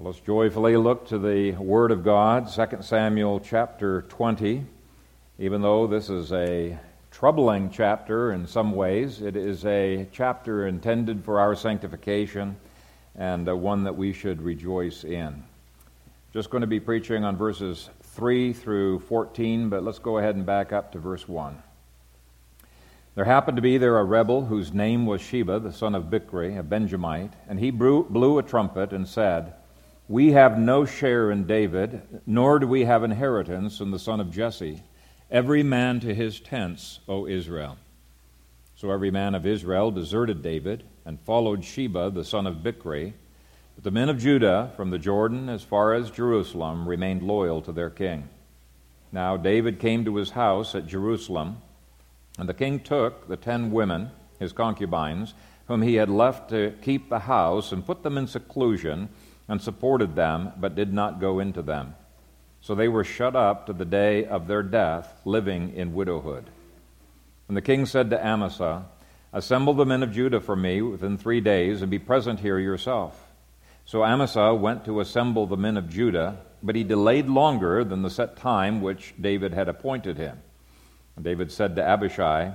Well, let's joyfully look to the Word of God, 2 Samuel chapter 20. Even though this is a troubling chapter in some ways, it is a chapter intended for our sanctification and uh, one that we should rejoice in. Just going to be preaching on verses 3 through 14, but let's go ahead and back up to verse 1. There happened to be there a rebel whose name was Sheba, the son of Bichri, a Benjamite, and he blew a trumpet and said, we have no share in David, nor do we have inheritance in the son of Jesse. Every man to his tents, O Israel. So every man of Israel deserted David and followed Sheba, the son of Bichri. But the men of Judah, from the Jordan as far as Jerusalem, remained loyal to their king. Now David came to his house at Jerusalem, and the king took the ten women, his concubines, whom he had left to keep the house, and put them in seclusion and supported them, but did not go into them. So they were shut up to the day of their death, living in widowhood. And the king said to Amasa, Assemble the men of Judah for me within three days, and be present here yourself. So Amasa went to assemble the men of Judah, but he delayed longer than the set time which David had appointed him. And David said to Abishai,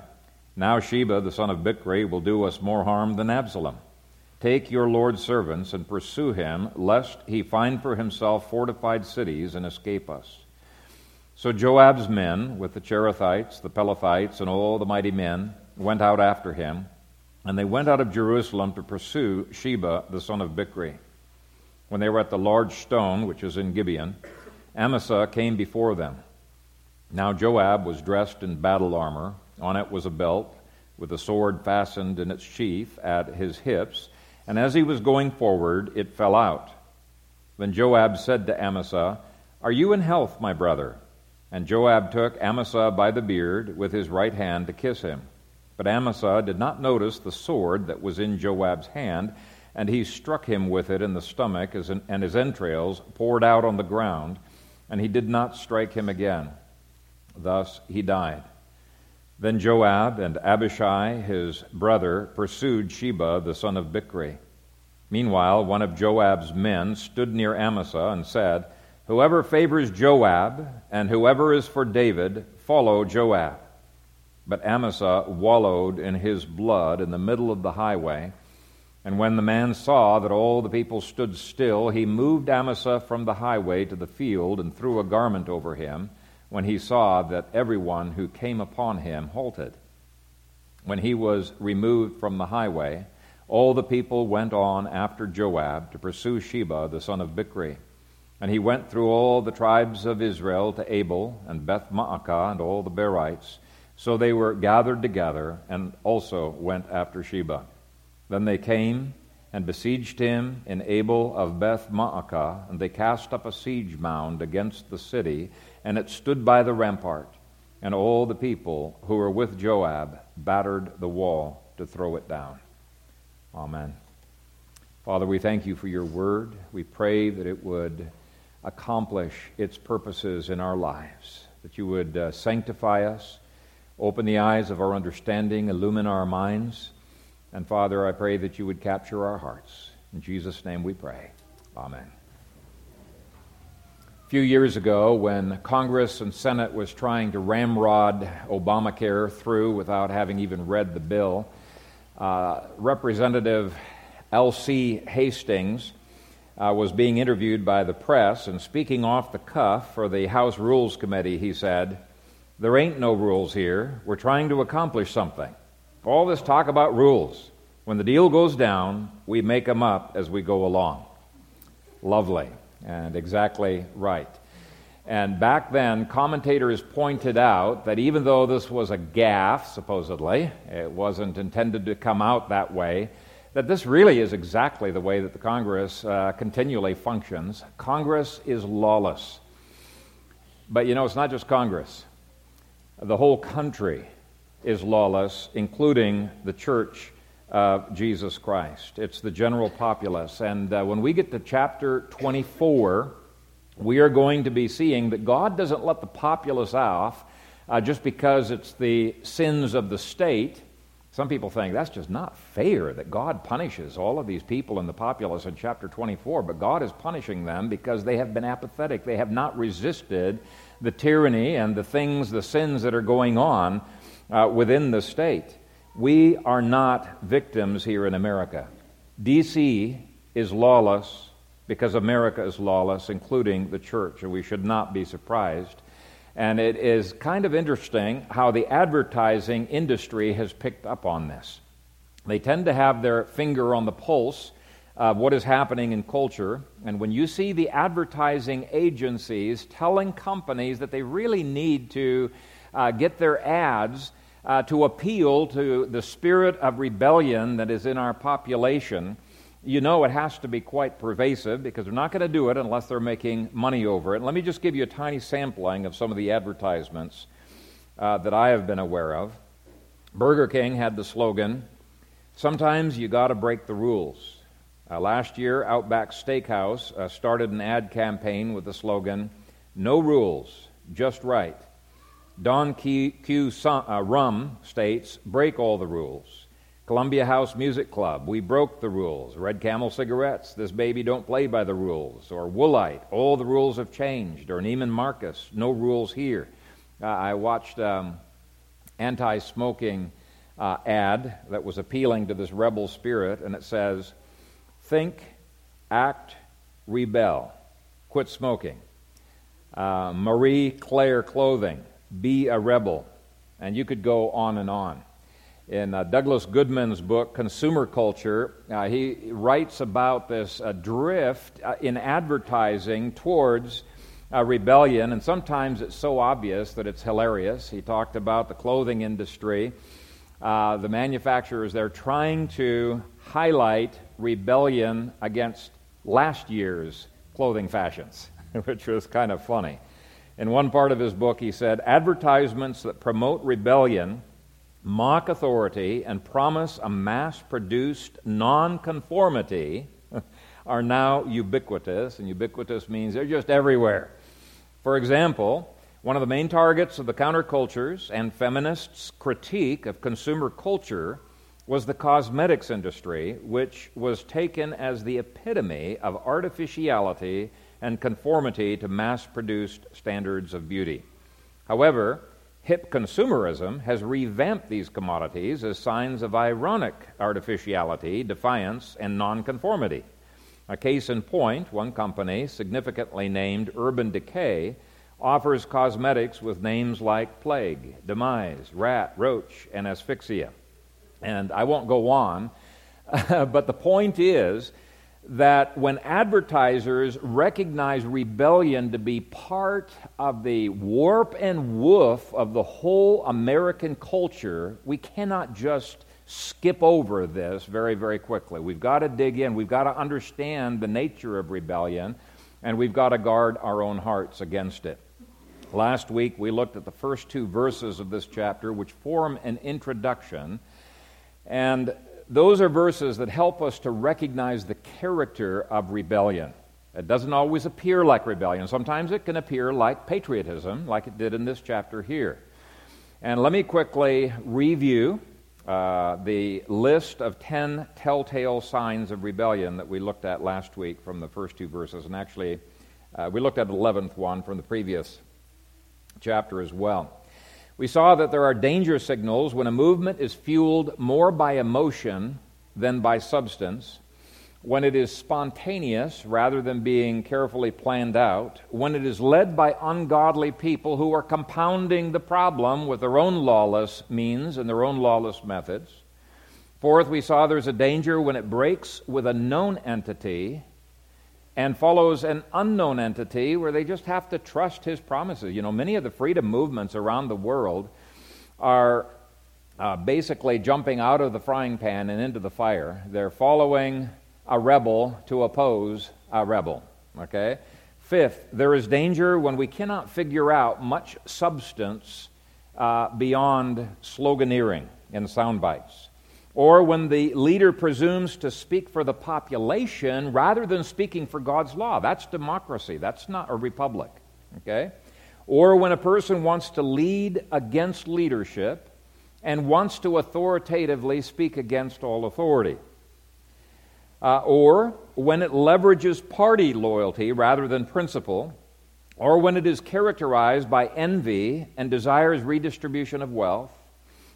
Now Sheba, the son of Bichri, will do us more harm than Absalom. Take your Lord's servants and pursue him, lest he find for himself fortified cities and escape us. So Joab's men, with the Cherethites, the Pelethites, and all the mighty men, went out after him, and they went out of Jerusalem to pursue Sheba, the son of Bichri. When they were at the large stone, which is in Gibeon, Amasa came before them. Now Joab was dressed in battle armor. On it was a belt, with a sword fastened in its sheath at his hips and as he was going forward, it fell out. Then Joab said to Amasa, Are you in health, my brother? And Joab took Amasa by the beard with his right hand to kiss him. But Amasa did not notice the sword that was in Joab's hand, and he struck him with it in the stomach, and his entrails poured out on the ground, and he did not strike him again. Thus he died. Then Joab and Abishai, his brother, pursued Sheba, the son of Bichri. Meanwhile, one of Joab's men stood near Amasa and said, Whoever favors Joab and whoever is for David, follow Joab. But Amasa wallowed in his blood in the middle of the highway. And when the man saw that all the people stood still, he moved Amasa from the highway to the field and threw a garment over him when he saw that everyone who came upon him halted. When he was removed from the highway, all the people went on after Joab to pursue Sheba the son of Bichri. And he went through all the tribes of Israel to Abel and Beth Maacah and all the Berites. So they were gathered together and also went after Sheba. Then they came and besieged him in Abel of Beth Maacah, and they cast up a siege mound against the city and it stood by the rampart. And all the people who were with Joab battered the wall to throw it down. Amen. Father, we thank you for your word. We pray that it would accomplish its purposes in our lives, that you would uh, sanctify us, open the eyes of our understanding, illumine our minds. And Father, I pray that you would capture our hearts. In Jesus' name we pray. Amen. Few years ago, when Congress and Senate was trying to ramrod Obamacare through without having even read the bill, uh, Representative Alcee Hastings uh, was being interviewed by the press, and speaking off the cuff for the House Rules Committee, he said, There ain't no rules here. We're trying to accomplish something. All this talk about rules. When the deal goes down, we make them up as we go along. Lovely and exactly right. And back then, commentators pointed out that even though this was a gaffe, supposedly, it wasn't intended to come out that way, that this really is exactly the way that the Congress uh, continually functions. Congress is lawless. But you know, it's not just Congress, the whole country is lawless, including the church of Jesus Christ. It's the general populace. And uh, when we get to chapter 24, we are going to be seeing that God doesn't let the populace off uh, just because it's the sins of the state. Some people think that's just not fair that God punishes all of these people in the populace in chapter 24, but God is punishing them because they have been apathetic. They have not resisted the tyranny and the things, the sins that are going on uh, within the state. We are not victims here in America. D.C. is lawless because America is lawless, including the church, and we should not be surprised and it is kind of interesting how the advertising industry has picked up on this. They tend to have their finger on the pulse of what is happening in culture. And when you see the advertising agencies telling companies that they really need to uh, get their ads uh, to appeal to the spirit of rebellion that is in our population, you know it has to be quite pervasive because they're not going to do it unless they're making money over it. And let me just give you a tiny sampling of some of the advertisements uh, that I have been aware of. Burger King had the slogan, Sometimes you got to break the rules. Uh, last year, Outback Steakhouse uh, started an ad campaign with the slogan, No rules, just right. Don Q, Q uh, Rum states, Break all the rules. Columbia House Music Club, we broke the rules. Red Camel Cigarettes, this baby don't play by the rules. Or Woolite, all the rules have changed. Or Neiman Marcus, no rules here. Uh, I watched um, anti-smoking uh, ad that was appealing to this rebel spirit, and it says, "Think, act, rebel, quit smoking." Uh, Marie Claire clothing, be a rebel, and you could go on and on in uh, Douglas Goodman's book, Consumer Culture, uh, he writes about this uh, drift uh, in advertising towards rebellion, and sometimes it's so obvious that it's hilarious. He talked about the clothing industry. Uh, the manufacturers, they're trying to highlight rebellion against last year's clothing fashions, which was kind of funny. In one part of his book, he said, Advertisements that promote rebellion mock authority, and promise a mass produced nonconformity are now ubiquitous, and ubiquitous means they're just everywhere. For example, one of the main targets of the countercultures and feminists' critique of consumer culture was the cosmetics industry, which was taken as the epitome of artificiality and conformity to mass produced standards of beauty. However, Hip consumerism has revamped these commodities as signs of ironic artificiality, defiance, and nonconformity. A case in point, one company, significantly named Urban Decay, offers cosmetics with names like plague, demise, rat, roach, and asphyxia. And I won't go on, but the point is that when advertisers recognize rebellion to be part of the warp and woof of the whole American culture, we cannot just skip over this very, very quickly. We've got to dig in, we've got to understand the nature of rebellion, and we've got to guard our own hearts against it. Last week, we looked at the first two verses of this chapter, which form an introduction. And those are verses that help us to recognize the character of rebellion. It doesn't always appear like rebellion. Sometimes it can appear like patriotism, like it did in this chapter here. And let me quickly review uh, the list of 10 telltale signs of rebellion that we looked at last week from the first two verses. And actually, uh, we looked at the 11th one from the previous chapter as well. We saw that there are danger signals when a movement is fueled more by emotion than by substance, when it is spontaneous rather than being carefully planned out, when it is led by ungodly people who are compounding the problem with their own lawless means and their own lawless methods. Fourth, we saw there's a danger when it breaks with a known entity and follows an unknown entity where they just have to trust his promises. You know, many of the freedom movements around the world are uh, basically jumping out of the frying pan and into the fire. They're following a rebel to oppose a rebel. Okay? Fifth, there is danger when we cannot figure out much substance uh, beyond sloganeering and sound bites or when the leader presumes to speak for the population rather than speaking for God's law. That's democracy. That's not a republic. Okay? Or when a person wants to lead against leadership and wants to authoritatively speak against all authority. Uh, or when it leverages party loyalty rather than principle, or when it is characterized by envy and desires redistribution of wealth,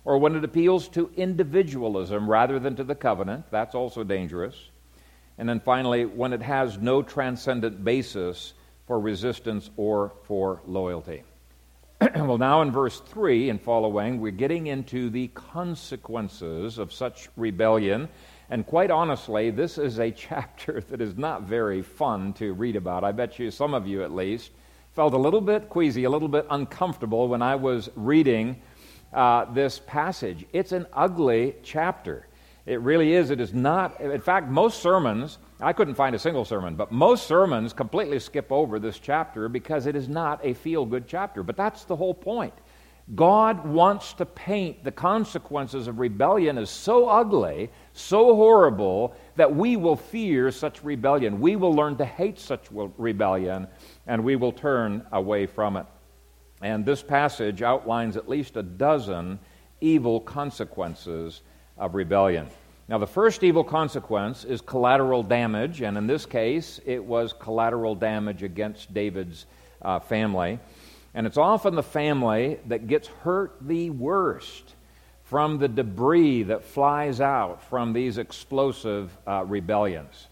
or when it appeals to individualism rather than to the covenant, that's also dangerous. And then finally, when it has no transcendent basis for resistance or for loyalty. well, now in verse 3 and following, we're getting into the consequences of such rebellion. And quite honestly, this is a chapter that is not very fun to read about. I bet you, some of you at least, felt a little bit queasy, a little bit uncomfortable when I was reading uh, this passage. It's an ugly chapter. It really is. It is not, in fact, most sermons, I couldn't find a single sermon, but most sermons completely skip over this chapter because it is not a feel good chapter. But that's the whole point. God wants to paint the consequences of rebellion as so ugly, so horrible, that we will fear such rebellion. We will learn to hate such rebellion, and we will turn away from it. And this passage outlines at least a dozen evil consequences of rebellion. Now, the first evil consequence is collateral damage, and in this case, it was collateral damage against David's uh, family. And it's often the family that gets hurt the worst from the debris that flies out from these explosive uh, rebellions.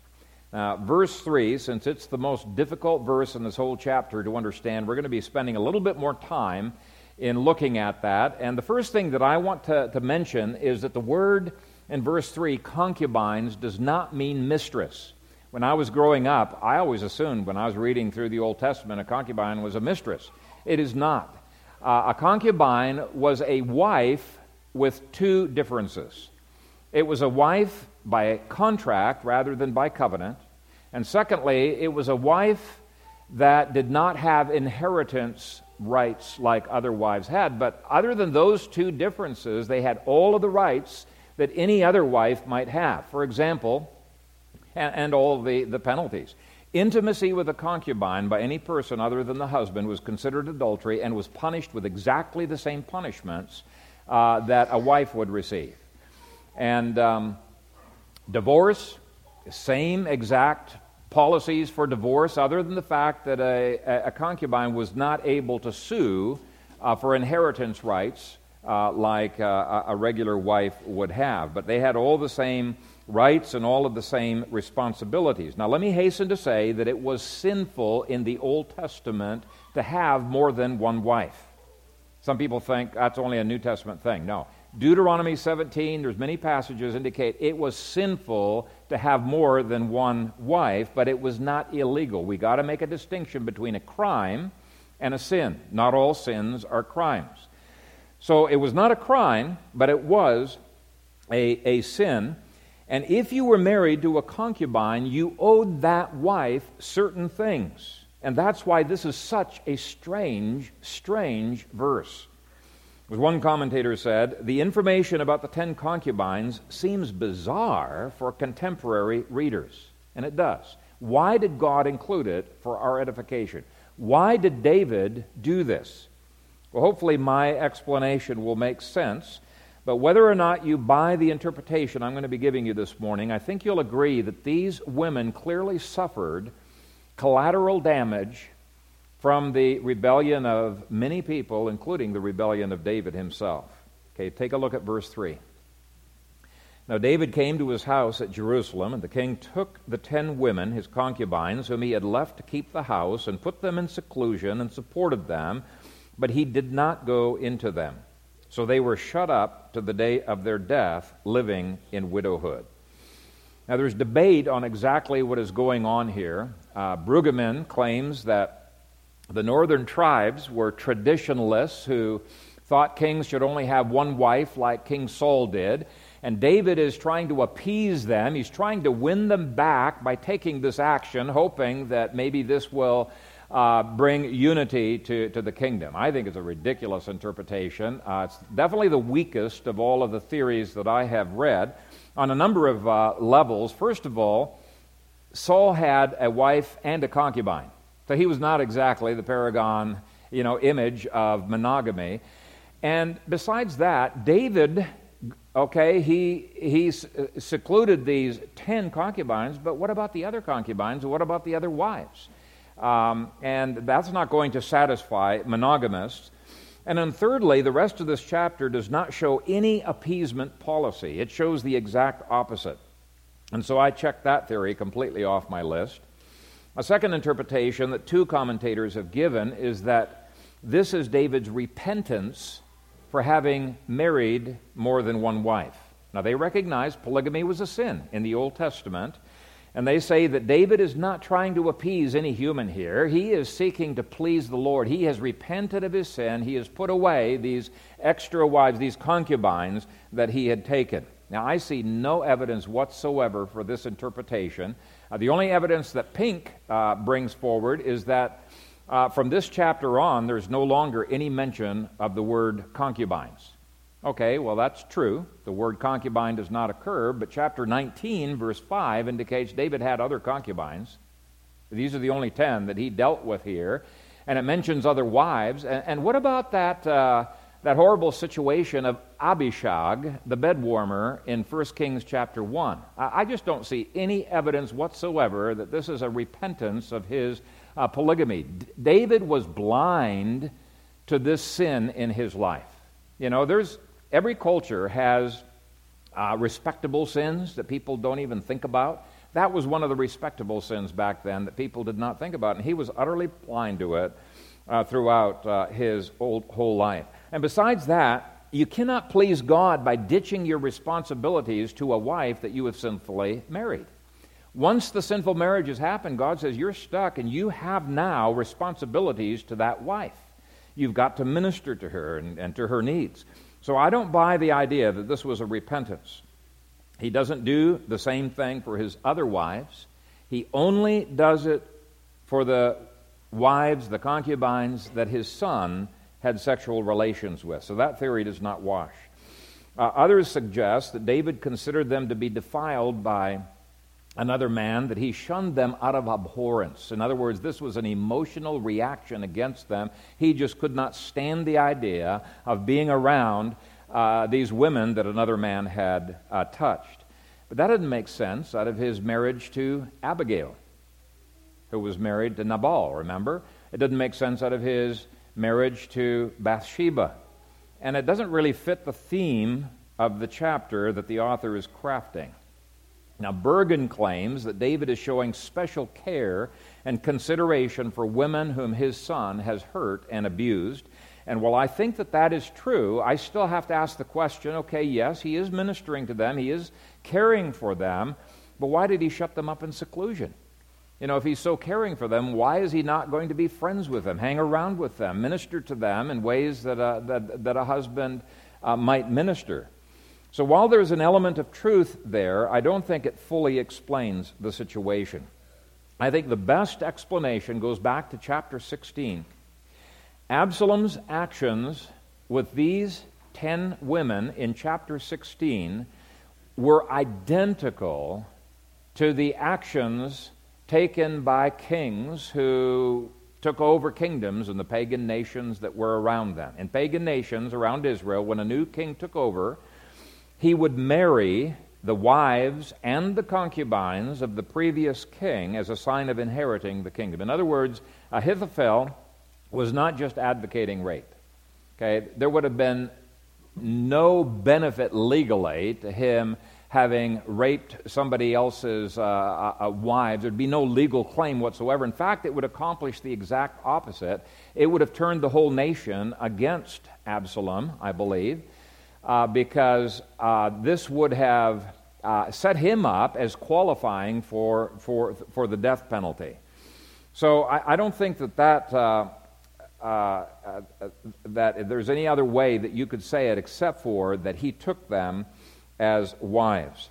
Now, verse 3, since it's the most difficult verse in this whole chapter to understand, we're going to be spending a little bit more time in looking at that. And the first thing that I want to, to mention is that the word in verse 3, concubines, does not mean mistress. When I was growing up, I always assumed when I was reading through the Old Testament, a concubine was a mistress. It is not. Uh, a concubine was a wife with two differences. It was a wife by contract rather than by covenant. And secondly, it was a wife that did not have inheritance rights like other wives had. But other than those two differences, they had all of the rights that any other wife might have. For example, and, and all the, the penalties. Intimacy with a concubine by any person other than the husband was considered adultery and was punished with exactly the same punishments uh, that a wife would receive. And um, divorce, same exact policies for divorce, other than the fact that a, a concubine was not able to sue uh, for inheritance rights uh, like uh, a regular wife would have. But they had all the same rights and all of the same responsibilities. Now, let me hasten to say that it was sinful in the Old Testament to have more than one wife. Some people think that's only a New Testament thing. No. Deuteronomy 17, there's many passages indicate it was sinful to have more than one wife, but it was not illegal. We got to make a distinction between a crime and a sin. Not all sins are crimes. So it was not a crime, but it was a, a sin. And if you were married to a concubine, you owed that wife certain things. And that's why this is such a strange, strange verse. As one commentator said, the information about the ten concubines seems bizarre for contemporary readers. And it does. Why did God include it for our edification? Why did David do this? Well, hopefully, my explanation will make sense. But whether or not you buy the interpretation I'm going to be giving you this morning, I think you'll agree that these women clearly suffered collateral damage from the rebellion of many people, including the rebellion of David himself. Okay, take a look at verse 3. Now David came to his house at Jerusalem, and the king took the ten women, his concubines, whom he had left to keep the house, and put them in seclusion, and supported them but he did not go into them. So they were shut up to the day of their death, living in widowhood. Now, there's debate on exactly what is going on here. Uh, Brueggemann claims that the northern tribes were traditionalists who thought kings should only have one wife, like King Saul did. And David is trying to appease them. He's trying to win them back by taking this action, hoping that maybe this will uh, bring unity to, to the kingdom. I think it's a ridiculous interpretation. Uh, it's definitely the weakest of all of the theories that I have read on a number of uh, levels. First of all, Saul had a wife and a concubine. So he was not exactly the paragon, you know, image of monogamy. And besides that, David, okay, he, he secluded these 10 concubines, but what about the other concubines? What about the other wives? Um, and that's not going to satisfy monogamists. And then, thirdly, the rest of this chapter does not show any appeasement policy, it shows the exact opposite. And so I checked that theory completely off my list. A second interpretation that two commentators have given is that this is David's repentance for having married more than one wife. Now, they recognize polygamy was a sin in the Old Testament, and they say that David is not trying to appease any human here. He is seeking to please the Lord. He has repented of his sin. He has put away these extra wives, these concubines that he had taken. Now, I see no evidence whatsoever for this interpretation. Uh, the only evidence that Pink uh, brings forward is that uh, from this chapter on, there's no longer any mention of the word concubines. Okay, well, that's true. The word concubine does not occur, but chapter 19, verse 5, indicates David had other concubines. These are the only 10 that he dealt with here. And it mentions other wives. And, and what about that, uh, that horrible situation of Abishag, the bed warmer, in 1 Kings chapter 1? I, just don't see any evidence whatsoever that this is a repentance of his uh, polygamy. D- David was blind to this sin in his life. You know, there's Every culture has uh, respectable sins that people don't even think about. That was one of the respectable sins back then that people did not think about, and he was utterly blind to it uh, throughout uh, his old, whole life. And besides that, you cannot please God by ditching your responsibilities to a wife that you have sinfully married. Once the sinful marriage has happened, God says you're stuck and you have now responsibilities to that wife. You've got to minister to her and, and to her needs. So I don't buy the idea that this was a repentance. He doesn't do the same thing for his other wives. He only does it for the wives, the concubines that his son had sexual relations with. So that theory does not wash. Uh, others suggest that David considered them to be defiled by another man, that he shunned them out of abhorrence. In other words, this was an emotional reaction against them. He just could not stand the idea of being around uh, these women that another man had uh, touched. But that didn't make sense out of his marriage to Abigail, who was married to Nabal, remember? It didn't make sense out of his marriage to Bathsheba. And it doesn't really fit the theme of the chapter that the author is crafting. Now, Bergen claims that David is showing special care and consideration for women whom his son has hurt and abused. And while I think that that is true, I still have to ask the question okay, yes, he is ministering to them, he is caring for them, but why did he shut them up in seclusion? You know, if he's so caring for them, why is he not going to be friends with them, hang around with them, minister to them in ways that a, that, that a husband uh, might minister? So while there's an element of truth there, I don't think it fully explains the situation. I think the best explanation goes back to chapter 16. Absalom's actions with these 10 women in chapter 16 were identical to the actions taken by kings who took over kingdoms in the pagan nations that were around them. In pagan nations around Israel, when a new king took over, he would marry the wives and the concubines of the previous king as a sign of inheriting the kingdom. In other words, Ahithophel was not just advocating rape. Okay, there would have been no benefit legally to him having raped somebody else's uh, uh, uh wives. There'd be no legal claim whatsoever. In fact, it would accomplish the exact opposite. It would have turned the whole nation against Absalom, I believe uh, because uh, this would have uh, set him up as qualifying for, for, for the death penalty. So I, I don't think that that, uh, uh, that there's any other way that you could say it except for that he took them as wives.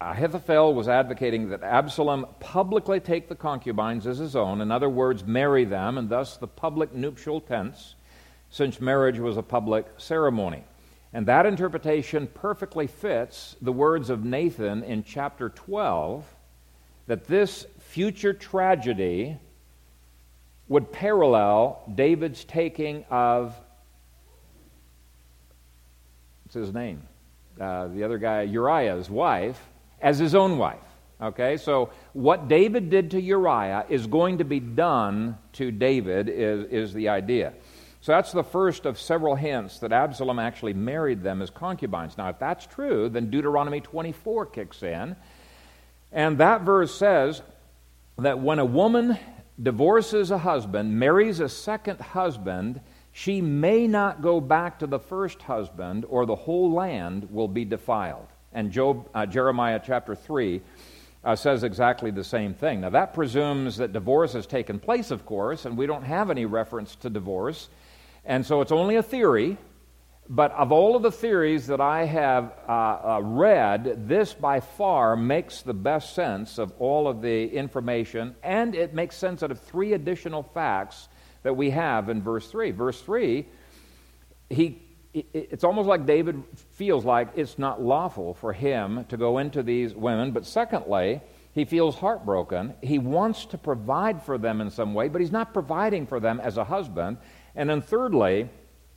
Ahithophel was advocating that Absalom publicly take the concubines as his own, in other words, marry them, and thus the public nuptial tents, since marriage was a public ceremony. And that interpretation perfectly fits the words of Nathan in chapter 12 that this future tragedy would parallel David's taking of what's his name? Uh, the other guy, Uriah's wife, as his own wife. Okay, so what David did to Uriah is going to be done to David, is, is the idea. So that's the first of several hints that Absalom actually married them as concubines. Now, if that's true, then Deuteronomy 24 kicks in. And that verse says that when a woman divorces a husband, marries a second husband, she may not go back to the first husband, or the whole land will be defiled. And Job, uh, Jeremiah chapter 3 uh, says exactly the same thing. Now, that presumes that divorce has taken place, of course, and we don't have any reference to divorce. And so it's only a theory. But of all of the theories that I have uh, uh, read, this by far makes the best sense of all of the information, and it makes sense out of three additional facts that we have in verse 3. Verse 3, he it's almost like David feels like it's not lawful for him to go into these women. But secondly, he feels heartbroken. He wants to provide for them in some way, but he's not providing for them as a husband. And then thirdly,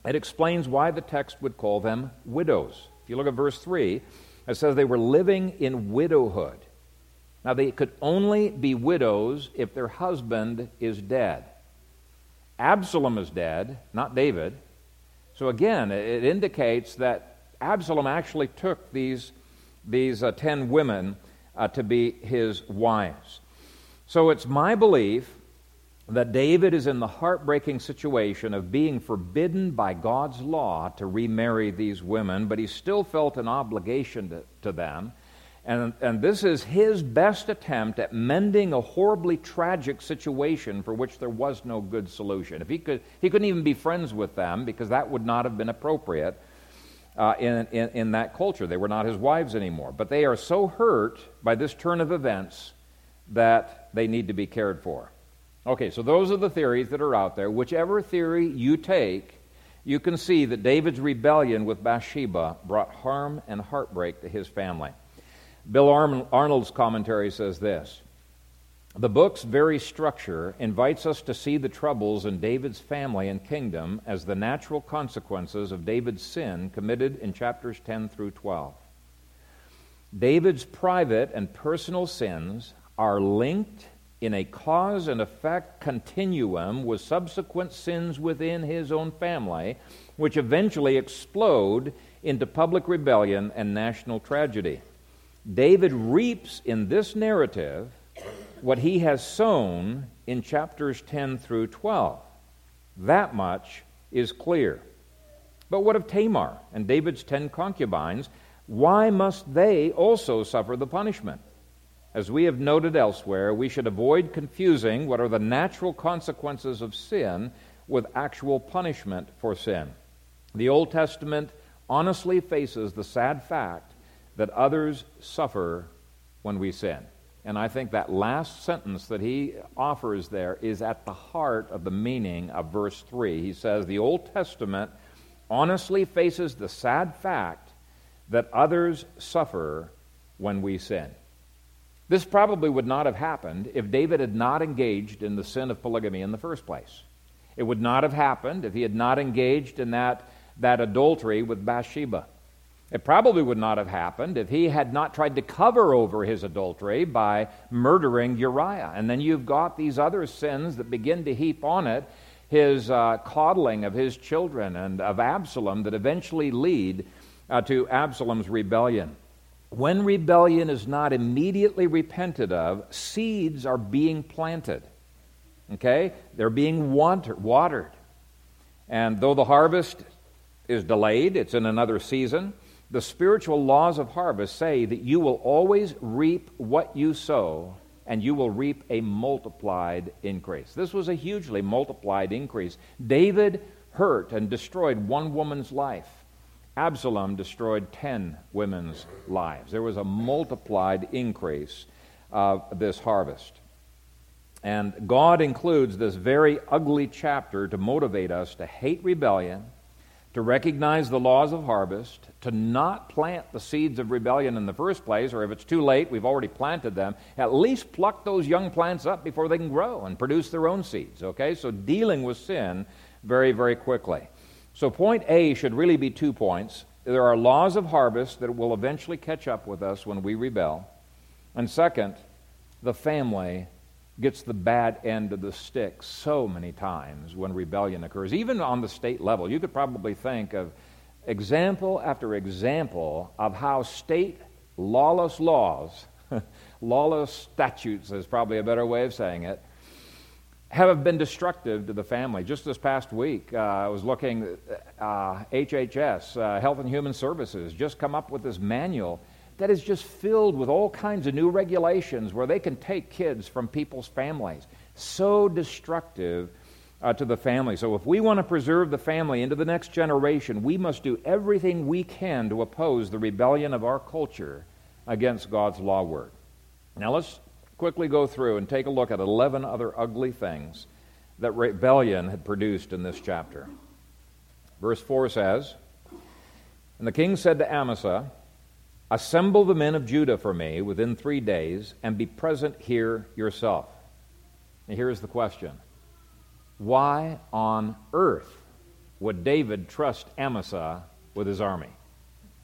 it explains why the text would call them widows. If you look at verse 3, it says they were living in widowhood. Now, they could only be widows if their husband is dead. Absalom is dead, not David. So again, it indicates that Absalom actually took these, these uh, ten women uh, to be his wives. So it's my belief that David is in the heartbreaking situation of being forbidden by God's law to remarry these women, but he still felt an obligation to, to them. And, and this is his best attempt at mending a horribly tragic situation for which there was no good solution. If he, could, he couldn't even be friends with them because that would not have been appropriate uh, in, in, in that culture. They were not his wives anymore. But they are so hurt by this turn of events that they need to be cared for. Okay, so those are the theories that are out there. Whichever theory you take, you can see that David's rebellion with Bathsheba brought harm and heartbreak to his family. Bill Arnold's commentary says this The book's very structure invites us to see the troubles in David's family and kingdom as the natural consequences of David's sin committed in chapters 10 through 12. David's private and personal sins are linked in a cause and effect continuum with subsequent sins within his own family, which eventually explode into public rebellion and national tragedy. David reaps in this narrative what he has sown in chapters 10 through 12. That much is clear. But what of Tamar and David's ten concubines? Why must they also suffer the punishment? As we have noted elsewhere, we should avoid confusing what are the natural consequences of sin with actual punishment for sin. The Old Testament honestly faces the sad fact that others suffer when we sin. And I think that last sentence that he offers there is at the heart of the meaning of verse 3. He says, The Old Testament honestly faces the sad fact that others suffer when we sin. This probably would not have happened if David had not engaged in the sin of polygamy in the first place. It would not have happened if he had not engaged in that, that adultery with Bathsheba. It probably would not have happened if he had not tried to cover over his adultery by murdering Uriah. And then you've got these other sins that begin to heap on it his uh, coddling of his children and of Absalom that eventually lead uh, to Absalom's rebellion. When rebellion is not immediately repented of, seeds are being planted. Okay? They're being watered. And though the harvest is delayed, it's in another season the spiritual laws of harvest say that you will always reap what you sow and you will reap a multiplied increase. This was a hugely multiplied increase. David hurt and destroyed one woman's life. Absalom destroyed 10 women's lives. There was a multiplied increase of this harvest. And God includes this very ugly chapter to motivate us to hate rebellion to recognize the laws of harvest, to not plant the seeds of rebellion in the first place, or if it's too late, we've already planted them, at least pluck those young plants up before they can grow and produce their own seeds. Okay? So dealing with sin very, very quickly. So point A should really be two points. there are laws of harvest that will eventually catch up with us when we rebel. And second, the family gets the bad end of the stick so many times when rebellion occurs, even on the state level. You could probably think of example after example of how state lawless laws, lawless statutes is probably a better way of saying it, have been destructive to the family. Just this past week, uh, I was looking, uh, HHS, uh, Health and Human Services, just come up with this manual that is just filled with all kinds of new regulations where they can take kids from people's families. So destructive uh, to the family. So, if we want to preserve the family into the next generation, we must do everything we can to oppose the rebellion of our culture against God's law word. Now, let's quickly go through and take a look at 11 other ugly things that rebellion had produced in this chapter. Verse 4 says, And the king said to Amasa, Assemble the men of Judah for me within three days, and be present here yourself. And here's the question Why on earth would David trust Amasa with his army?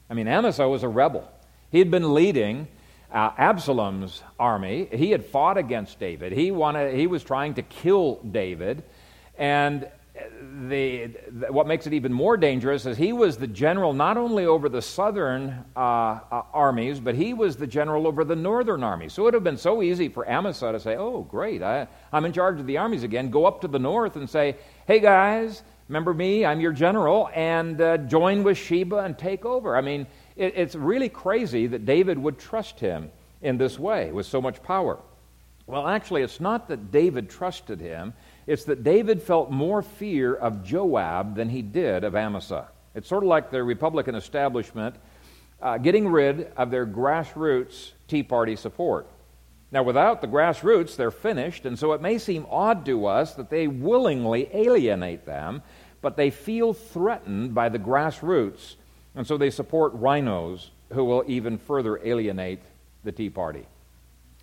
I mean, Amasa was a rebel. He had been leading uh, Absalom's army. He had fought against David. He, wanted, he was trying to kill David. And the, what makes it even more dangerous is he was the general not only over the southern uh, uh, armies, but he was the general over the northern armies. So it would have been so easy for Amasa to say, Oh, great, I, am in charge of the armies again. Go up to the north and say, Hey, guys, remember me? I'm your general, and uh, join with Sheba and take over. I mean, it, it's really crazy that David would trust him in this way with so much power. Well, actually, it's not that David trusted him. It's that David felt more fear of Joab than he did of Amasa. It's sort of like the Republican establishment uh, getting rid of their grassroots Tea Party support. Now, without the grassroots, they're finished, and so it may seem odd to us that they willingly alienate them, but they feel threatened by the grassroots, and so they support RINOs who will even further alienate the Tea Party.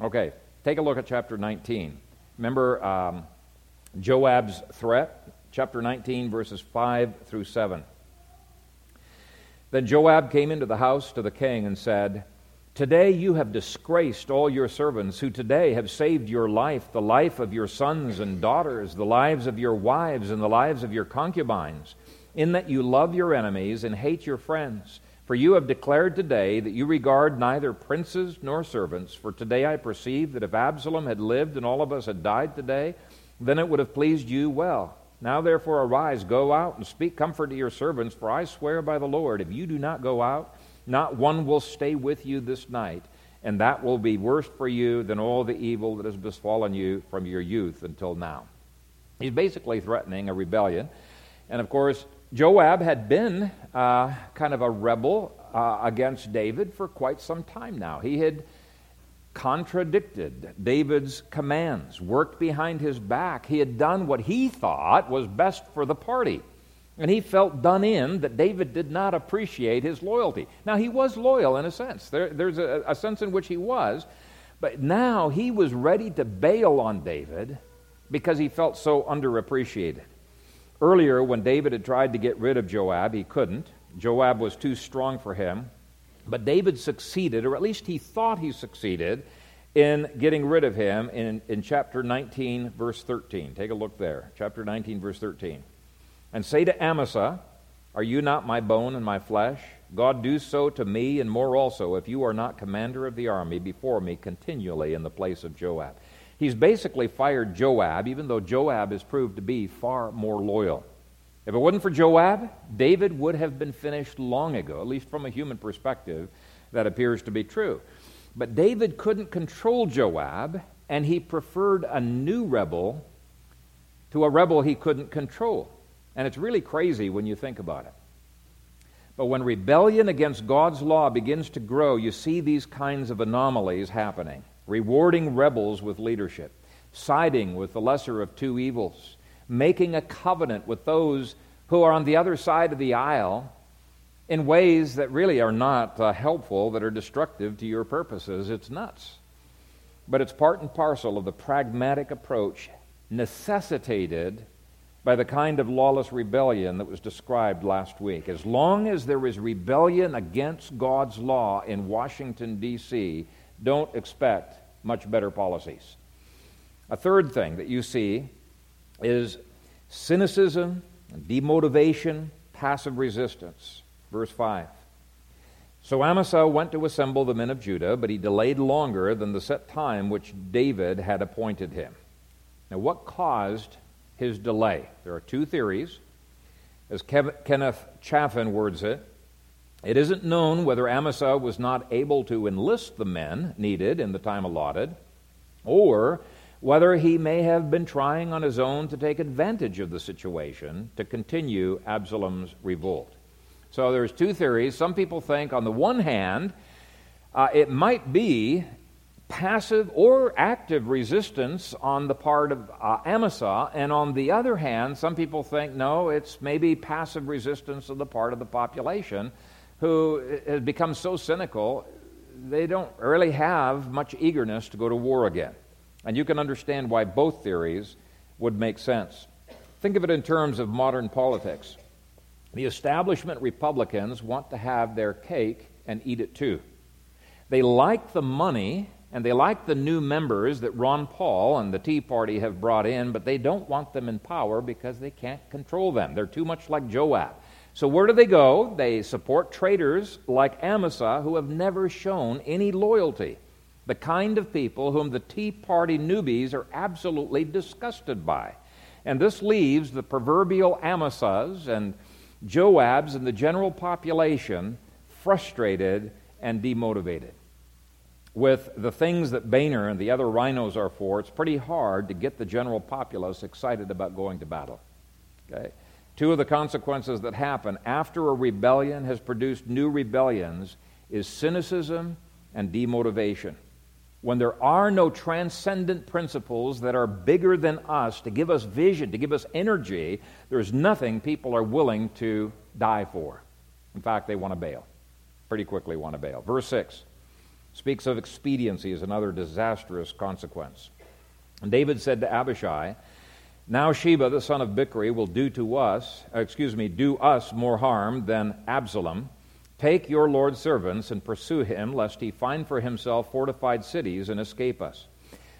Okay, take a look at chapter 19. Remember, um, Joab's threat, chapter 19, verses 5 through 7. Then Joab came into the house to the king and said, Today you have disgraced all your servants, who today have saved your life, the life of your sons and daughters, the lives of your wives, and the lives of your concubines, in that you love your enemies and hate your friends. For you have declared today that you regard neither princes nor servants. For today I perceive that if Absalom had lived and all of us had died today, then it would have pleased you well. Now therefore arise, go out, and speak comfort to your servants, for I swear by the Lord, if you do not go out, not one will stay with you this night, and that will be worse for you than all the evil that has befallen you from your youth until now. He's basically threatening a rebellion. And of course, Joab had been uh, kind of a rebel uh, against David for quite some time now. He had contradicted David's commands, worked behind his back. He had done what he thought was best for the party. And he felt done in that David did not appreciate his loyalty. Now, he was loyal in a sense. There, there's a, a sense in which he was. But now he was ready to bail on David because he felt so underappreciated. Earlier, when David had tried to get rid of Joab, he couldn't. Joab was too strong for him. But David succeeded, or at least he thought he succeeded, in getting rid of him in, in chapter 19, verse 13. Take a look there. Chapter 19, verse 13. And say to Amasa, Are you not my bone and my flesh? God do so to me and more also, if you are not commander of the army before me continually in the place of Joab. He's basically fired Joab, even though Joab has proved to be far more loyal. If it wasn't for Joab, David would have been finished long ago, at least from a human perspective, that appears to be true. But David couldn't control Joab, and he preferred a new rebel to a rebel he couldn't control. And it's really crazy when you think about it. But when rebellion against God's law begins to grow, you see these kinds of anomalies happening rewarding rebels with leadership, siding with the lesser of two evils making a covenant with those who are on the other side of the aisle in ways that really are not uh, helpful, that are destructive to your purposes. It's nuts. But it's part and parcel of the pragmatic approach necessitated by the kind of lawless rebellion that was described last week. As long as there is rebellion against God's law in Washington, D.C., don't expect much better policies. A third thing that you see is cynicism, demotivation, passive resistance. Verse 5. So Amasa went to assemble the men of Judah, but he delayed longer than the set time which David had appointed him. Now, what caused his delay? There are two theories. As Kenneth Chafin words it, it isn't known whether Amasa was not able to enlist the men needed in the time allotted, or whether he may have been trying on his own to take advantage of the situation to continue Absalom's revolt. So there's two theories. Some people think, on the one hand, uh, it might be passive or active resistance on the part of uh, Amasa, and on the other hand, some people think, no, it's maybe passive resistance on the part of the population who has become so cynical they don't really have much eagerness to go to war again. And you can understand why both theories would make sense. Think of it in terms of modern politics. The establishment Republicans want to have their cake and eat it too. They like the money and they like the new members that Ron Paul and the Tea Party have brought in, but they don't want them in power because they can't control them. They're too much like Joab. So, where do they go? They support traitors like Amasa who have never shown any loyalty the kind of people whom the Tea Party newbies are absolutely disgusted by. And this leaves the proverbial Amasas and Joabs and the general population frustrated and demotivated. With the things that Boehner and the other RINOs are for, it's pretty hard to get the general populace excited about going to battle. Okay? Two of the consequences that happen after a rebellion has produced new rebellions is cynicism and demotivation when there are no transcendent principles that are bigger than us to give us vision, to give us energy, there's nothing people are willing to die for. In fact, they want to bail. Pretty quickly want to bail. Verse 6 speaks of expediency as another disastrous consequence. And David said to Abishai, Now Sheba, the son of Bichri, will do to us, uh, excuse me, do us more harm than Absalom. Take your Lord's servants and pursue him, lest he find for himself fortified cities and escape us.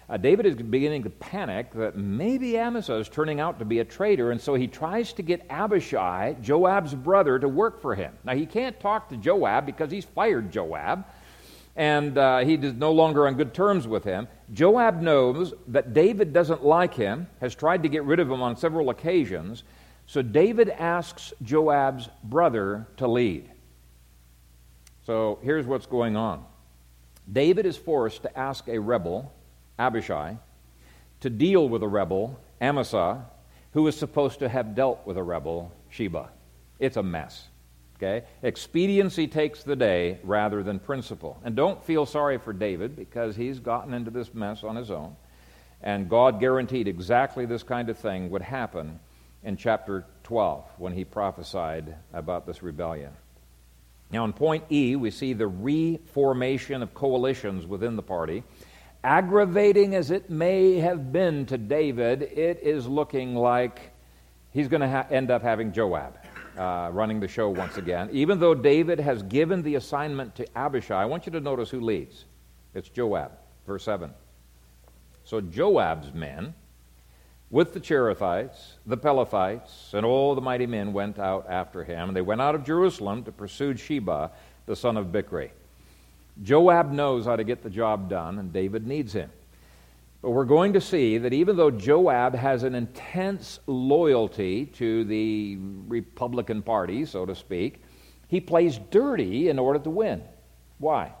Uh, David is beginning to panic that maybe Amasa is turning out to be a traitor, and so he tries to get Abishai, Joab's brother, to work for him. Now, he can't talk to Joab because he's fired Joab, and uh, he is no longer on good terms with him. Joab knows that David doesn't like him, has tried to get rid of him on several occasions, so David asks Joab's brother to lead. So here's what's going on David is forced to ask a rebel, Abishai, to deal with a rebel, Amasa, who is supposed to have dealt with a rebel, Sheba. It's a mess. Okay? Expediency takes the day rather than principle. And don't feel sorry for David because he's gotten into this mess on his own. And God guaranteed exactly this kind of thing would happen in chapter 12 when he prophesied about this rebellion. Now, in point E, we see the reformation of coalitions within the party. Aggravating as it may have been to David, it is looking like he's going to ha- end up having Joab uh, running the show once again. Even though David has given the assignment to Abishai, I want you to notice who leads. It's Joab, verse 7. So Joab's men with the Cherethites, the Pelethites, and all the mighty men went out after him. And they went out of Jerusalem to pursue Sheba, the son of Bichri. Joab knows how to get the job done, and David needs him. But we're going to see that even though Joab has an intense loyalty to the Republican Party, so to speak, he plays dirty in order to win. Why?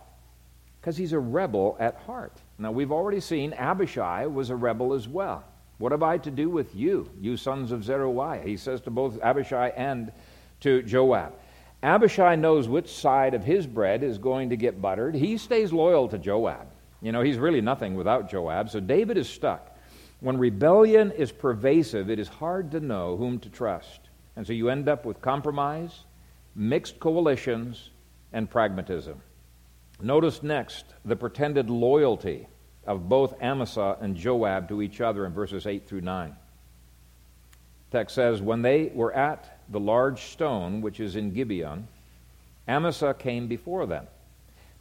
Because he's a rebel at heart. Now, we've already seen Abishai was a rebel as well. What have I to do with you, you sons of Zeruiah? He says to both Abishai and to Joab. Abishai knows which side of his bread is going to get buttered. He stays loyal to Joab. You know, he's really nothing without Joab, so David is stuck. When rebellion is pervasive, it is hard to know whom to trust. And so you end up with compromise, mixed coalitions, and pragmatism. Notice next the pretended loyalty of both Amasa and Joab to each other in verses 8 through 9. text says, When they were at the large stone which is in Gibeon, Amasa came before them.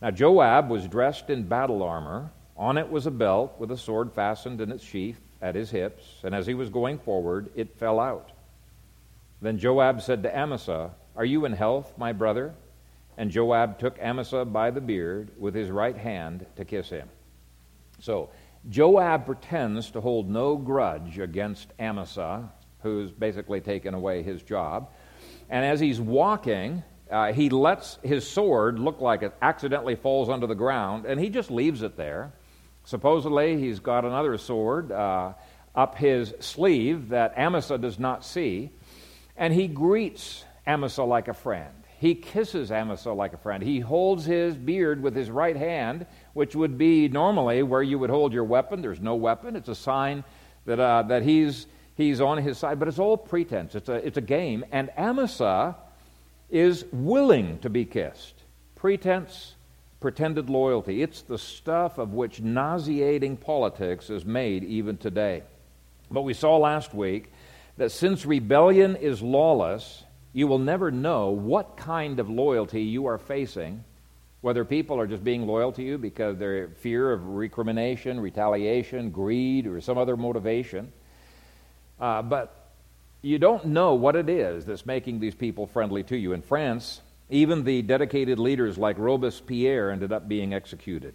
Now Joab was dressed in battle armor. On it was a belt with a sword fastened in its sheath at his hips, and as he was going forward, it fell out. Then Joab said to Amasa, Are you in health, my brother? And Joab took Amasa by the beard with his right hand to kiss him. So, Joab pretends to hold no grudge against Amasa, who's basically taken away his job. And as he's walking, uh, he lets his sword look like it accidentally falls onto the ground, and he just leaves it there. Supposedly, he's got another sword uh, up his sleeve that Amasa does not see, and he greets Amasa like a friend. He kisses Amasa like a friend. He holds his beard with his right hand, which would be normally where you would hold your weapon. There's no weapon. It's a sign that, uh, that he's, he's on his side, but it's all pretense. It's a, it's a game. And Amasa is willing to be kissed. Pretense, pretended loyalty. It's the stuff of which nauseating politics is made even today. But we saw last week that since rebellion is lawless, you will never know what kind of loyalty you are facing, whether people are just being loyal to you because they're fear of recrimination, retaliation, greed, or some other motivation. Uh, but you don't know what it is that's making these people friendly to you. In France, even the dedicated leaders like Robespierre ended up being executed.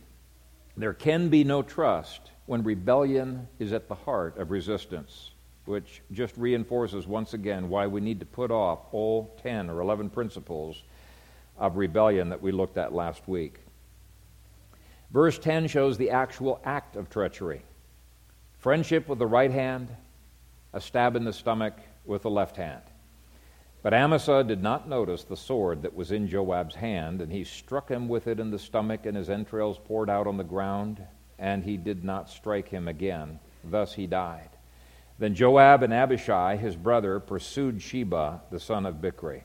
There can be no trust when rebellion is at the heart of resistance, which just reinforces once again why we need to put off all 10 or 11 principles of rebellion that we looked at last week. Verse 10 shows the actual act of treachery friendship with the right hand, a stab in the stomach, with the left hand. But Amasa did not notice the sword that was in Joab's hand, and he struck him with it in the stomach, and his entrails poured out on the ground, and he did not strike him again. Thus he died. Then Joab and Abishai, his brother, pursued Sheba, the son of Bichri.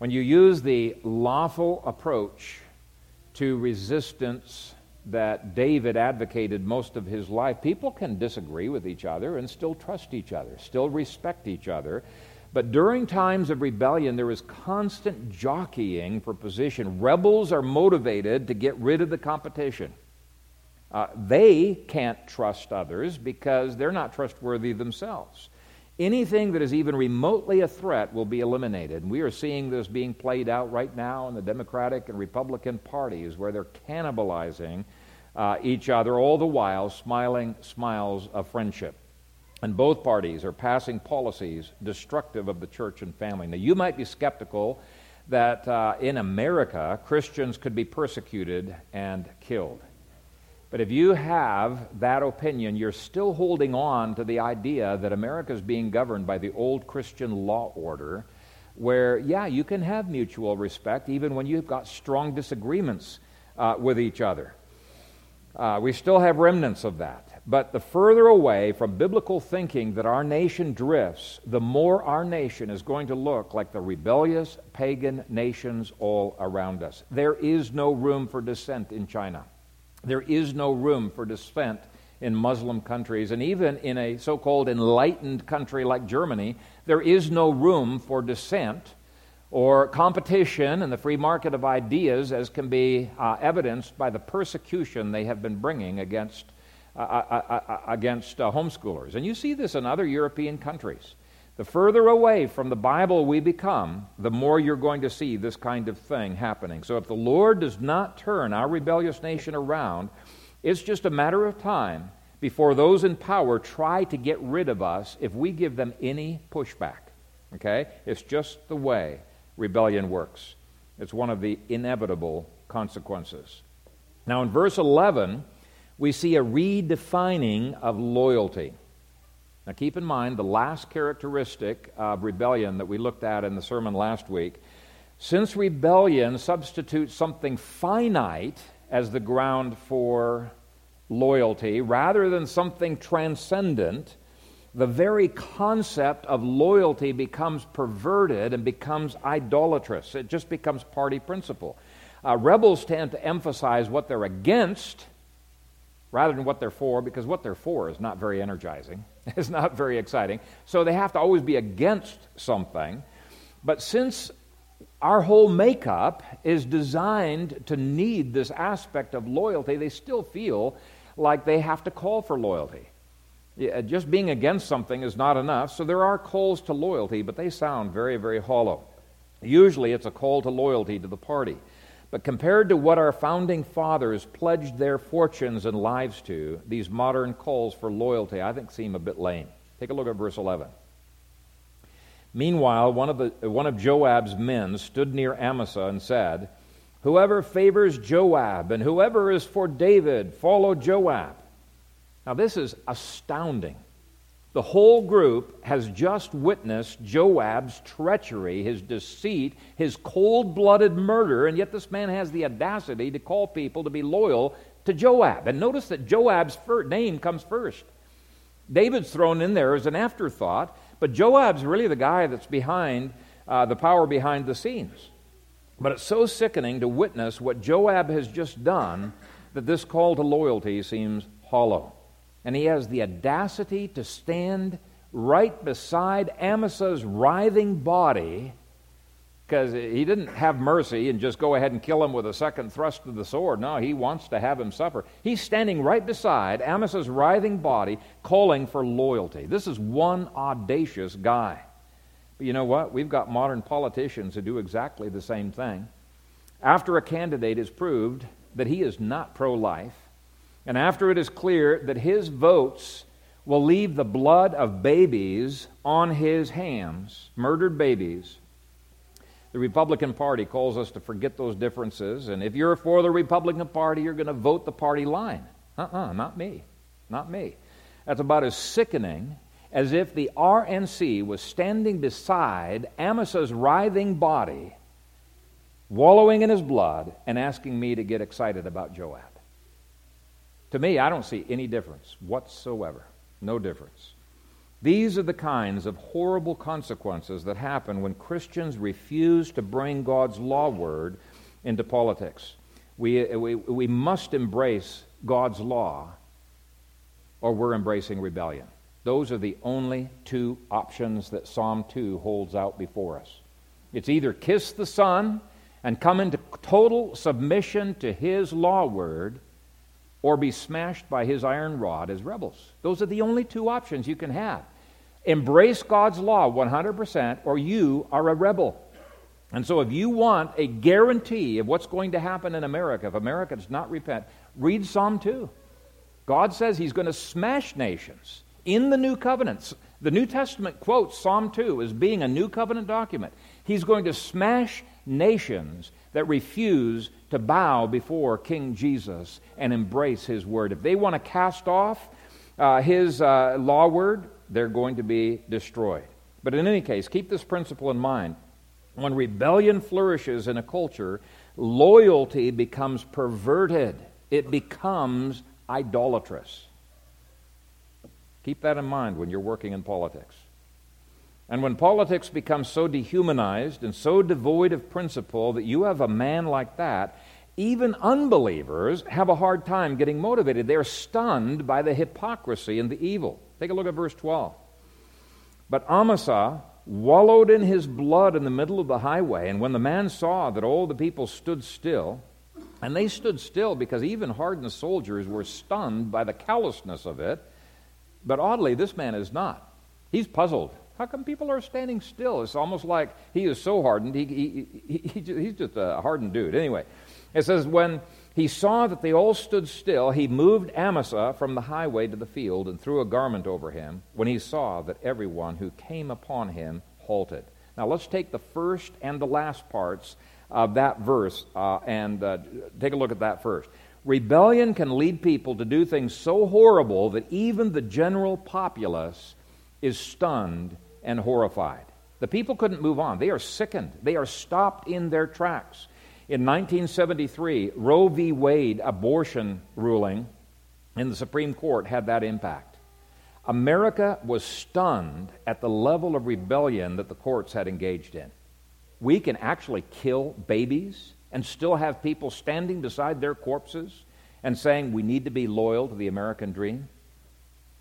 When you use the lawful approach to resistance that David advocated most of his life. People can disagree with each other and still trust each other, still respect each other. But during times of rebellion, there is constant jockeying for position. Rebels are motivated to get rid of the competition. Uh, they can't trust others because they're not trustworthy themselves. Anything that is even remotely a threat will be eliminated. And we are seeing this being played out right now in the Democratic and Republican parties where they're cannibalizing uh, each other, all the while smiling smiles of friendship. And both parties are passing policies destructive of the church and family. Now, you might be skeptical that uh, in America, Christians could be persecuted and killed. But if you have that opinion, you're still holding on to the idea that America is being governed by the old Christian law order, where, yeah, you can have mutual respect even when you've got strong disagreements uh, with each other. Uh, we still have remnants of that. But the further away from biblical thinking that our nation drifts, the more our nation is going to look like the rebellious pagan nations all around us. There is no room for dissent in China. There is no room for dissent in Muslim countries, and even in a so called enlightened country like Germany, there is no room for dissent or competition in the free market of ideas, as can be uh, evidenced by the persecution they have been bringing against, uh, uh, uh, uh against uh, homeschoolers. And you see this in other European countries. The further away from the Bible we become, the more you're going to see this kind of thing happening. So if the Lord does not turn our rebellious nation around, it's just a matter of time before those in power try to get rid of us if we give them any pushback. Okay? It's just the way rebellion works. It's one of the inevitable consequences. Now, in verse 11, we see a redefining of loyalty. Now, keep in mind the last characteristic of rebellion that we looked at in the sermon last week. Since rebellion substitutes something finite as the ground for loyalty rather than something transcendent, the very concept of loyalty becomes perverted and becomes idolatrous. It just becomes party principle. Uh, rebels tend to emphasize what they're against rather than what they're for, because what they're for is not very energizing. It's not very exciting. So they have to always be against something. But since our whole makeup is designed to need this aspect of loyalty, they still feel like they have to call for loyalty. Yeah, just being against something is not enough, so there are calls to loyalty, but they sound very, very hollow. Usually it's a call to loyalty to the party. But compared to what our founding fathers pledged their fortunes and lives to, these modern calls for loyalty, I think, seem a bit lame. Take a look at verse 11. Meanwhile, one of, the, one of Joab's men stood near Amasa and said, Whoever favors Joab and whoever is for David, follow Joab. Now, this is astounding. The whole group has just witnessed Joab's treachery, his deceit, his cold blooded murder, and yet this man has the audacity to call people to be loyal to Joab. And notice that Joab's name comes first. David's thrown in there as an afterthought, but Joab's really the guy that's behind uh, the power behind the scenes. But it's so sickening to witness what Joab has just done that this call to loyalty seems hollow. And he has the audacity to stand right beside Amasa's writhing body because he didn't have mercy and just go ahead and kill him with a second thrust of the sword. No, he wants to have him suffer. He's standing right beside Amasa's writhing body, calling for loyalty. This is one audacious guy. But you know what? We've got modern politicians who do exactly the same thing. After a candidate is proved that he is not pro life, and after it is clear that his votes will leave the blood of babies on his hands, murdered babies, the Republican Party calls us to forget those differences. And if you're for the Republican Party, you're going to vote the party line. Uh uh-uh, uh not me. Not me. That's about as sickening as if the RNC was standing beside Amasa's writhing body, wallowing in his blood, and asking me to get excited about Joab. To me, I don't see any difference whatsoever. No difference. These are the kinds of horrible consequences that happen when Christians refuse to bring God's law word into politics. We, we, we must embrace God's law or we're embracing rebellion. Those are the only two options that Psalm 2 holds out before us. It's either kiss the Son and come into total submission to His law word or be smashed by his iron rod as rebels. Those are the only two options you can have. Embrace God's law 100%, or you are a rebel. And so, if you want a guarantee of what's going to happen in America, if America does not repent, read Psalm 2. God says he's going to smash nations in the new covenants. The New Testament quotes Psalm 2 as being a new covenant document. He's going to smash nations that refuse to bow before King Jesus and embrace his word. If they want to cast off uh, his uh, law word, they're going to be destroyed. But in any case, keep this principle in mind. When rebellion flourishes in a culture, loyalty becomes perverted, it becomes idolatrous. Keep that in mind when you're working in politics. And when politics becomes so dehumanized and so devoid of principle that you have a man like that, even unbelievers have a hard time getting motivated. They're stunned by the hypocrisy and the evil. Take a look at verse 12. But Amasa wallowed in his blood in the middle of the highway, and when the man saw that all the people stood still, and they stood still because even hardened soldiers were stunned by the callousness of it, but oddly, this man is not. He's puzzled. How come people are standing still? It's almost like he is so hardened. He, he, he, he's just a hardened dude. Anyway, it says, when he saw that they all stood still, he moved Amasa from the highway to the field and threw a garment over him when he saw that everyone who came upon him halted. Now let's take the first and the last parts of that verse uh, and uh, take a look at that first. Rebellion can lead people to do things so horrible that even the general populace is stunned and horrified. The people couldn't move on. They are sickened. They are stopped in their tracks. In 1973, Roe v. Wade abortion ruling in the Supreme Court had that impact. America was stunned at the level of rebellion that the courts had engaged in. We can actually kill babies and still have people standing beside their corpses and saying we need to be loyal to the American dream.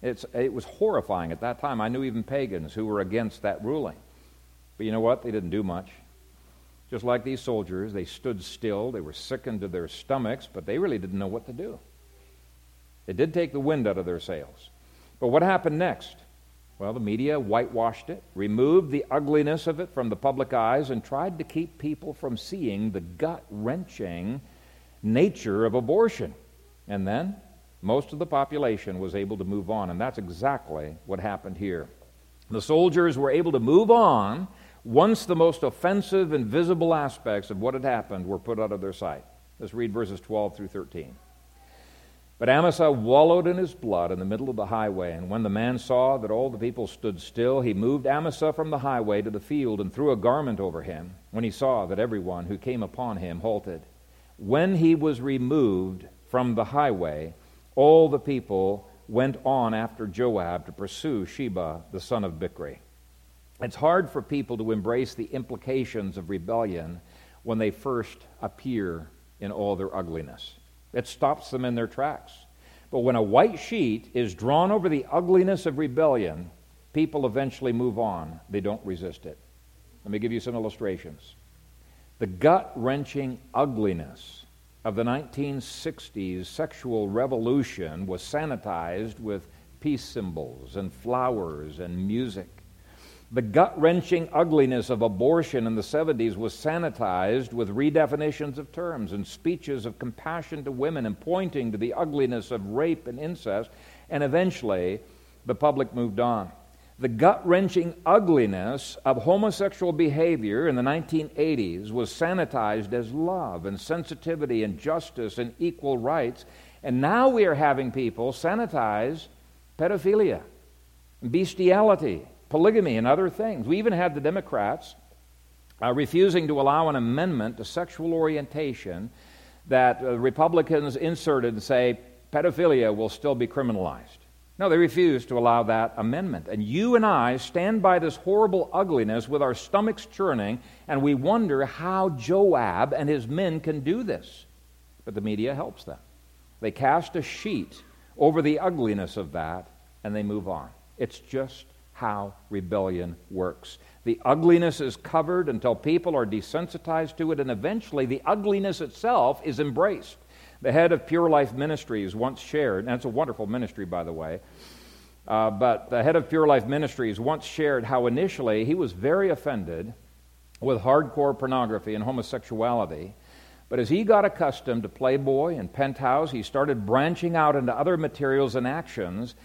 It's, it was horrifying at that time. I knew even pagans who were against that ruling. But you know what? They didn't do much. Just like these soldiers, they stood still. They were sickened to their stomachs, but they really didn't know what to do. It did take the wind out of their sails. But what happened next? Well, the media whitewashed it, removed the ugliness of it from the public eyes, and tried to keep people from seeing the gut wrenching nature of abortion. And then most of the population was able to move on, and that's exactly what happened here. The soldiers were able to move on once the most offensive and visible aspects of what had happened were put out of their sight. Let's read verses 12 through 13. But Amasa wallowed in his blood in the middle of the highway, and when the man saw that all the people stood still, he moved Amasa from the highway to the field and threw a garment over him, when he saw that everyone who came upon him halted. When he was removed from the highway, all the people went on after Joab to pursue Sheba, the son of Bichri. It's hard for people to embrace the implications of rebellion when they first appear in all their ugliness. It stops them in their tracks. But when a white sheet is drawn over the ugliness of rebellion, people eventually move on. They don't resist it. Let me give you some illustrations. The gut wrenching ugliness of the 1960s sexual revolution was sanitized with peace symbols and flowers and music. The gut wrenching ugliness of abortion in the 70s was sanitized with redefinitions of terms and speeches of compassion to women and pointing to the ugliness of rape and incest, and eventually the public moved on. The gut wrenching ugliness of homosexual behavior in the 1980s was sanitized as love and sensitivity and justice and equal rights, and now we are having people sanitize pedophilia, bestiality, polygamy and other things. We even had the Democrats uh, refusing to allow an amendment to sexual orientation that uh, Republicans inserted and say pedophilia will still be criminalized. No, they refused to allow that amendment. And you and I stand by this horrible ugliness with our stomachs churning, and we wonder how Joab and his men can do this. But the media helps them. They cast a sheet over the ugliness of that, and they move on. It's just how rebellion works. The ugliness is covered until people are desensitized to it, and eventually the ugliness itself is embraced. The head of Pure Life Ministries once shared, and that's a wonderful ministry, by the way. Uh, but the head of Pure Life Ministries once shared how initially he was very offended with hardcore pornography and homosexuality. But as he got accustomed to Playboy and Penthouse, he started branching out into other materials and actions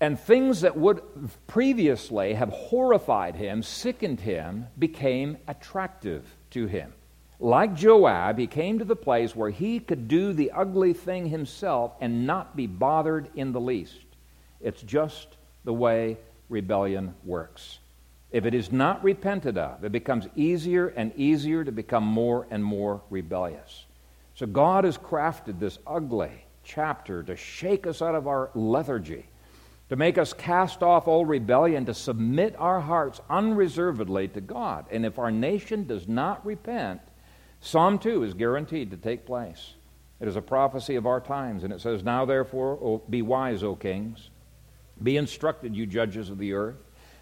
and things that would previously have horrified him, sickened him, became attractive to him. Like Joab, he came to the place where he could do the ugly thing himself and not be bothered in the least. It's just the way rebellion works. If it is not repented of, it becomes easier and easier to become more and more rebellious. So God has crafted this ugly chapter to shake us out of our lethargy to make us cast off all rebellion, to submit our hearts unreservedly to God. And if our nation does not repent, Psalm 2 is guaranteed to take place. It is a prophecy of our times, and it says, Now therefore, be wise, O kings. Be instructed, you judges of the earth.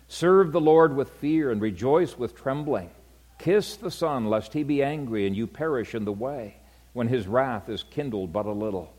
Serve the Lord with fear and rejoice with trembling. Kiss the Son, lest he be angry and you perish in the way, when his wrath is kindled but a little.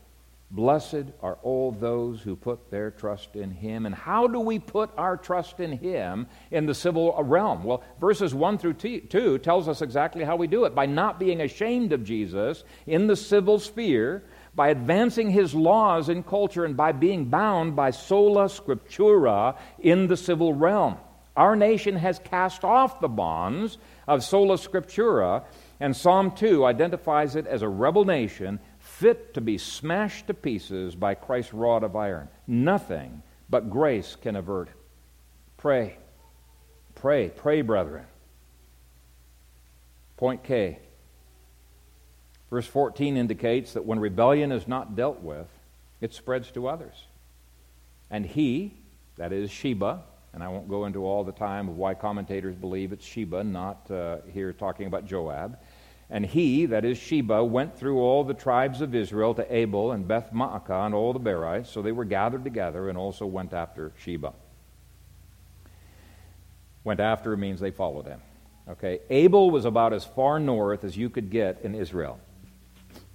Blessed are all those who put their trust in him. And how do we put our trust in him in the civil realm? Well, verses 1 through 2 tells us exactly how we do it by not being ashamed of Jesus in the civil sphere, by advancing his laws in culture, and by being bound by sola scriptura in the civil realm. Our nation has cast off the bonds of sola scriptura, and Psalm 2 identifies it as a rebel nation fit to be smashed to pieces by Christ's rod of iron. Nothing but grace can avert. Pray. Pray. Pray, brethren. Point K. Verse 14 indicates that when rebellion is not dealt with, it spreads to others. And he, that is Sheba, and I won't go into all the time of why commentators believe it's Sheba, not uh, here talking about Joab. And he, that is Sheba, went through all the tribes of Israel to Abel and Beth Maacah and all the Berites. So they were gathered together and also went after Sheba. Went after means they followed him. Okay, Abel was about as far north as you could get in Israel.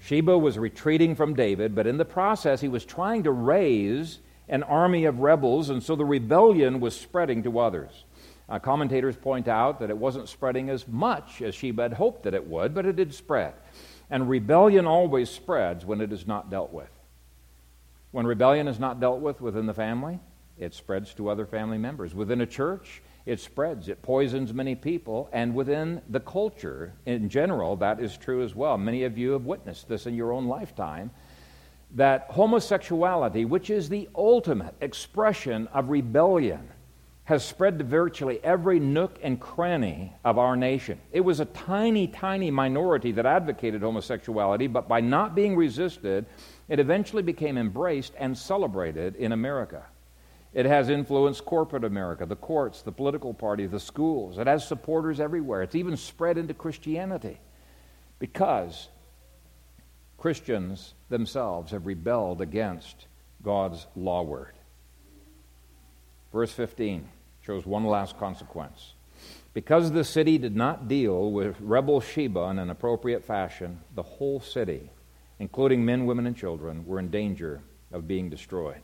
Sheba was retreating from David, but in the process, he was trying to raise an army of rebels, and so the rebellion was spreading to others. Uh, commentators point out that it wasn't spreading as much as Sheba had hoped that it would, but it did spread. And rebellion always spreads when it is not dealt with. When rebellion is not dealt with within the family, it spreads to other family members. Within a church, it spreads. It poisons many people. And within the culture in general, that is true as well. Many of you have witnessed this in your own lifetime that homosexuality, which is the ultimate expression of rebellion, has spread to virtually every nook and cranny of our nation. It was a tiny, tiny minority that advocated homosexuality, but by not being resisted, it eventually became embraced and celebrated in America. It has influenced corporate America, the courts, the political party, the schools. It has supporters everywhere. It's even spread into Christianity because Christians themselves have rebelled against God's law word. Verse 15 shows one last consequence. Because the city did not deal with rebel Sheba in an appropriate fashion, the whole city, including men, women, and children, were in danger of being destroyed.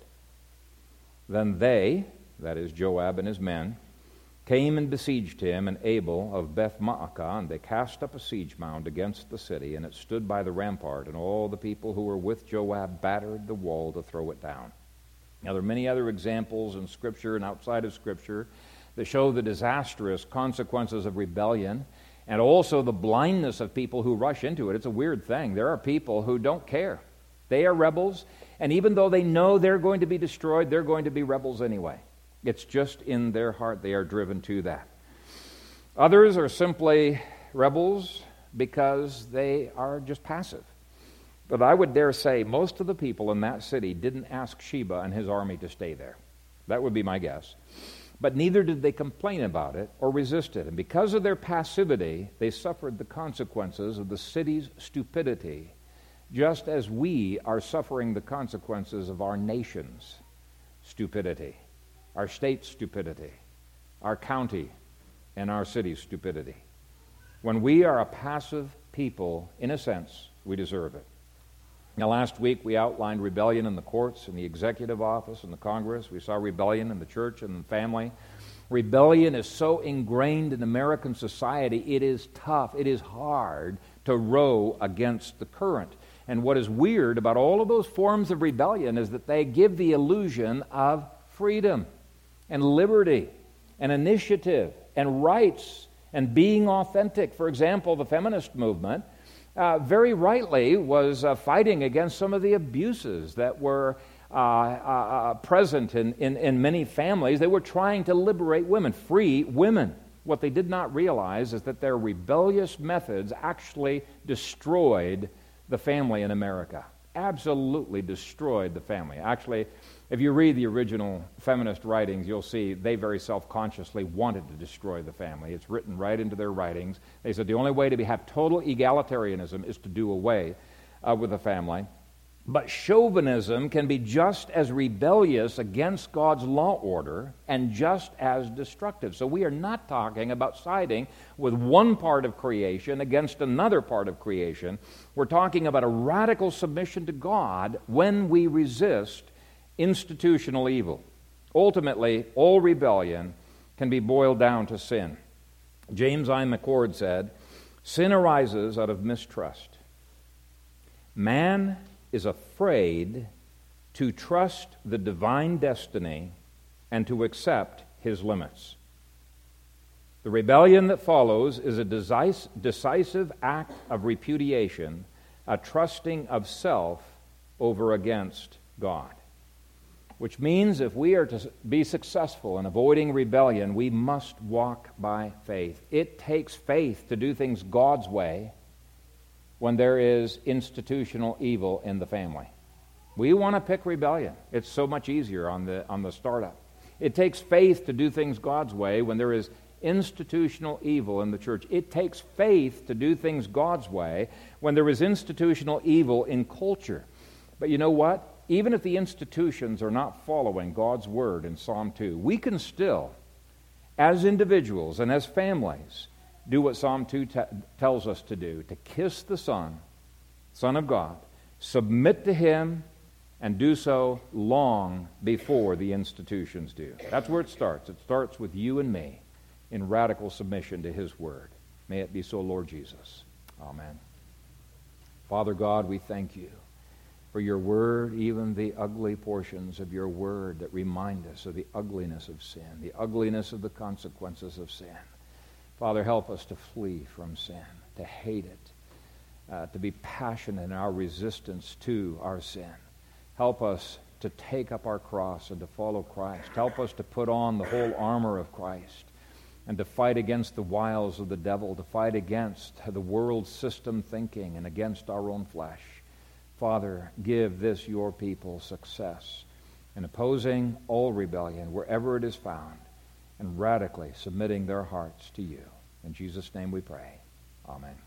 Then they, that is Joab and his men, came and besieged him and Abel of Beth Maacah, and they cast up a siege mound against the city, and it stood by the rampart, and all the people who were with Joab battered the wall to throw it down. Now, there are many other examples in Scripture and outside of Scripture that show the disastrous consequences of rebellion and also the blindness of people who rush into it. It's a weird thing. There are people who don't care. They are rebels, and even though they know they're going to be destroyed, they're going to be rebels anyway. It's just in their heart they are driven to that. Others are simply rebels because they are just passive. But I would dare say most of the people in that city didn't ask Sheba and his army to stay there. That would be my guess. But neither did they complain about it or resist it. And because of their passivity, they suffered the consequences of the city's stupidity, just as we are suffering the consequences of our nation's stupidity, our state's stupidity, our county and our city's stupidity. When we are a passive people, in a sense, we deserve it. Now, last week we outlined rebellion in the courts, in the executive office, in the Congress. We saw rebellion in the church and the family. Rebellion is so ingrained in American society, it is tough, it is hard to row against the current. And what is weird about all of those forms of rebellion is that they give the illusion of freedom and liberty and initiative and rights and being authentic. For example, the feminist movement uh, very rightly was uh, fighting against some of the abuses that were uh, uh, uh, present in, in, in many families. They were trying to liberate women, free women. What they did not realize is that their rebellious methods actually destroyed the family in America. Absolutely destroyed the family. Actually, if you read the original feminist writings, you'll see they very self consciously wanted to destroy the family. It's written right into their writings. They said the only way to be, have total egalitarianism is to do away uh, with the family. But chauvinism can be just as rebellious against God's law order and just as destructive. So we are not talking about siding with one part of creation against another part of creation. We're talking about a radical submission to God when we resist institutional evil. Ultimately, all rebellion can be boiled down to sin. James I. McCord said, Sin arises out of mistrust. Man is afraid to trust the divine destiny and to accept his limits. The rebellion that follows is a decisive act of repudiation, a trusting of self over against God. Which means if we are to be successful in avoiding rebellion, we must walk by faith. It takes faith to do things God's way when there is institutional evil in the family. We want to pick rebellion. It's so much easier on the, on the startup. It takes faith to do things God's way when there is institutional evil in the church. It takes faith to do things God's way when there is institutional evil in culture. But you know what? Even if the institutions are not following God's word in Psalm 2, we can still, as individuals and as families, do what Psalm 2 t- tells us to do to kiss the Son, Son of God, submit to Him, and do so long before the institutions do. That's where it starts. It starts with you and me in radical submission to His Word. May it be so, Lord Jesus. Amen. Father God, we thank you for your Word, even the ugly portions of your Word that remind us of the ugliness of sin, the ugliness of the consequences of sin. Father, help us to flee from sin, to hate it, uh, to be passionate in our resistance to our sin. Help us to take up our cross and to follow Christ. Help us to put on the whole armor of Christ and to fight against the wiles of the devil, to fight against the world system thinking and against our own flesh. Father, give this your people success in opposing all rebellion wherever it is found and radically submitting their hearts to you. In Jesus' name we pray. Amen.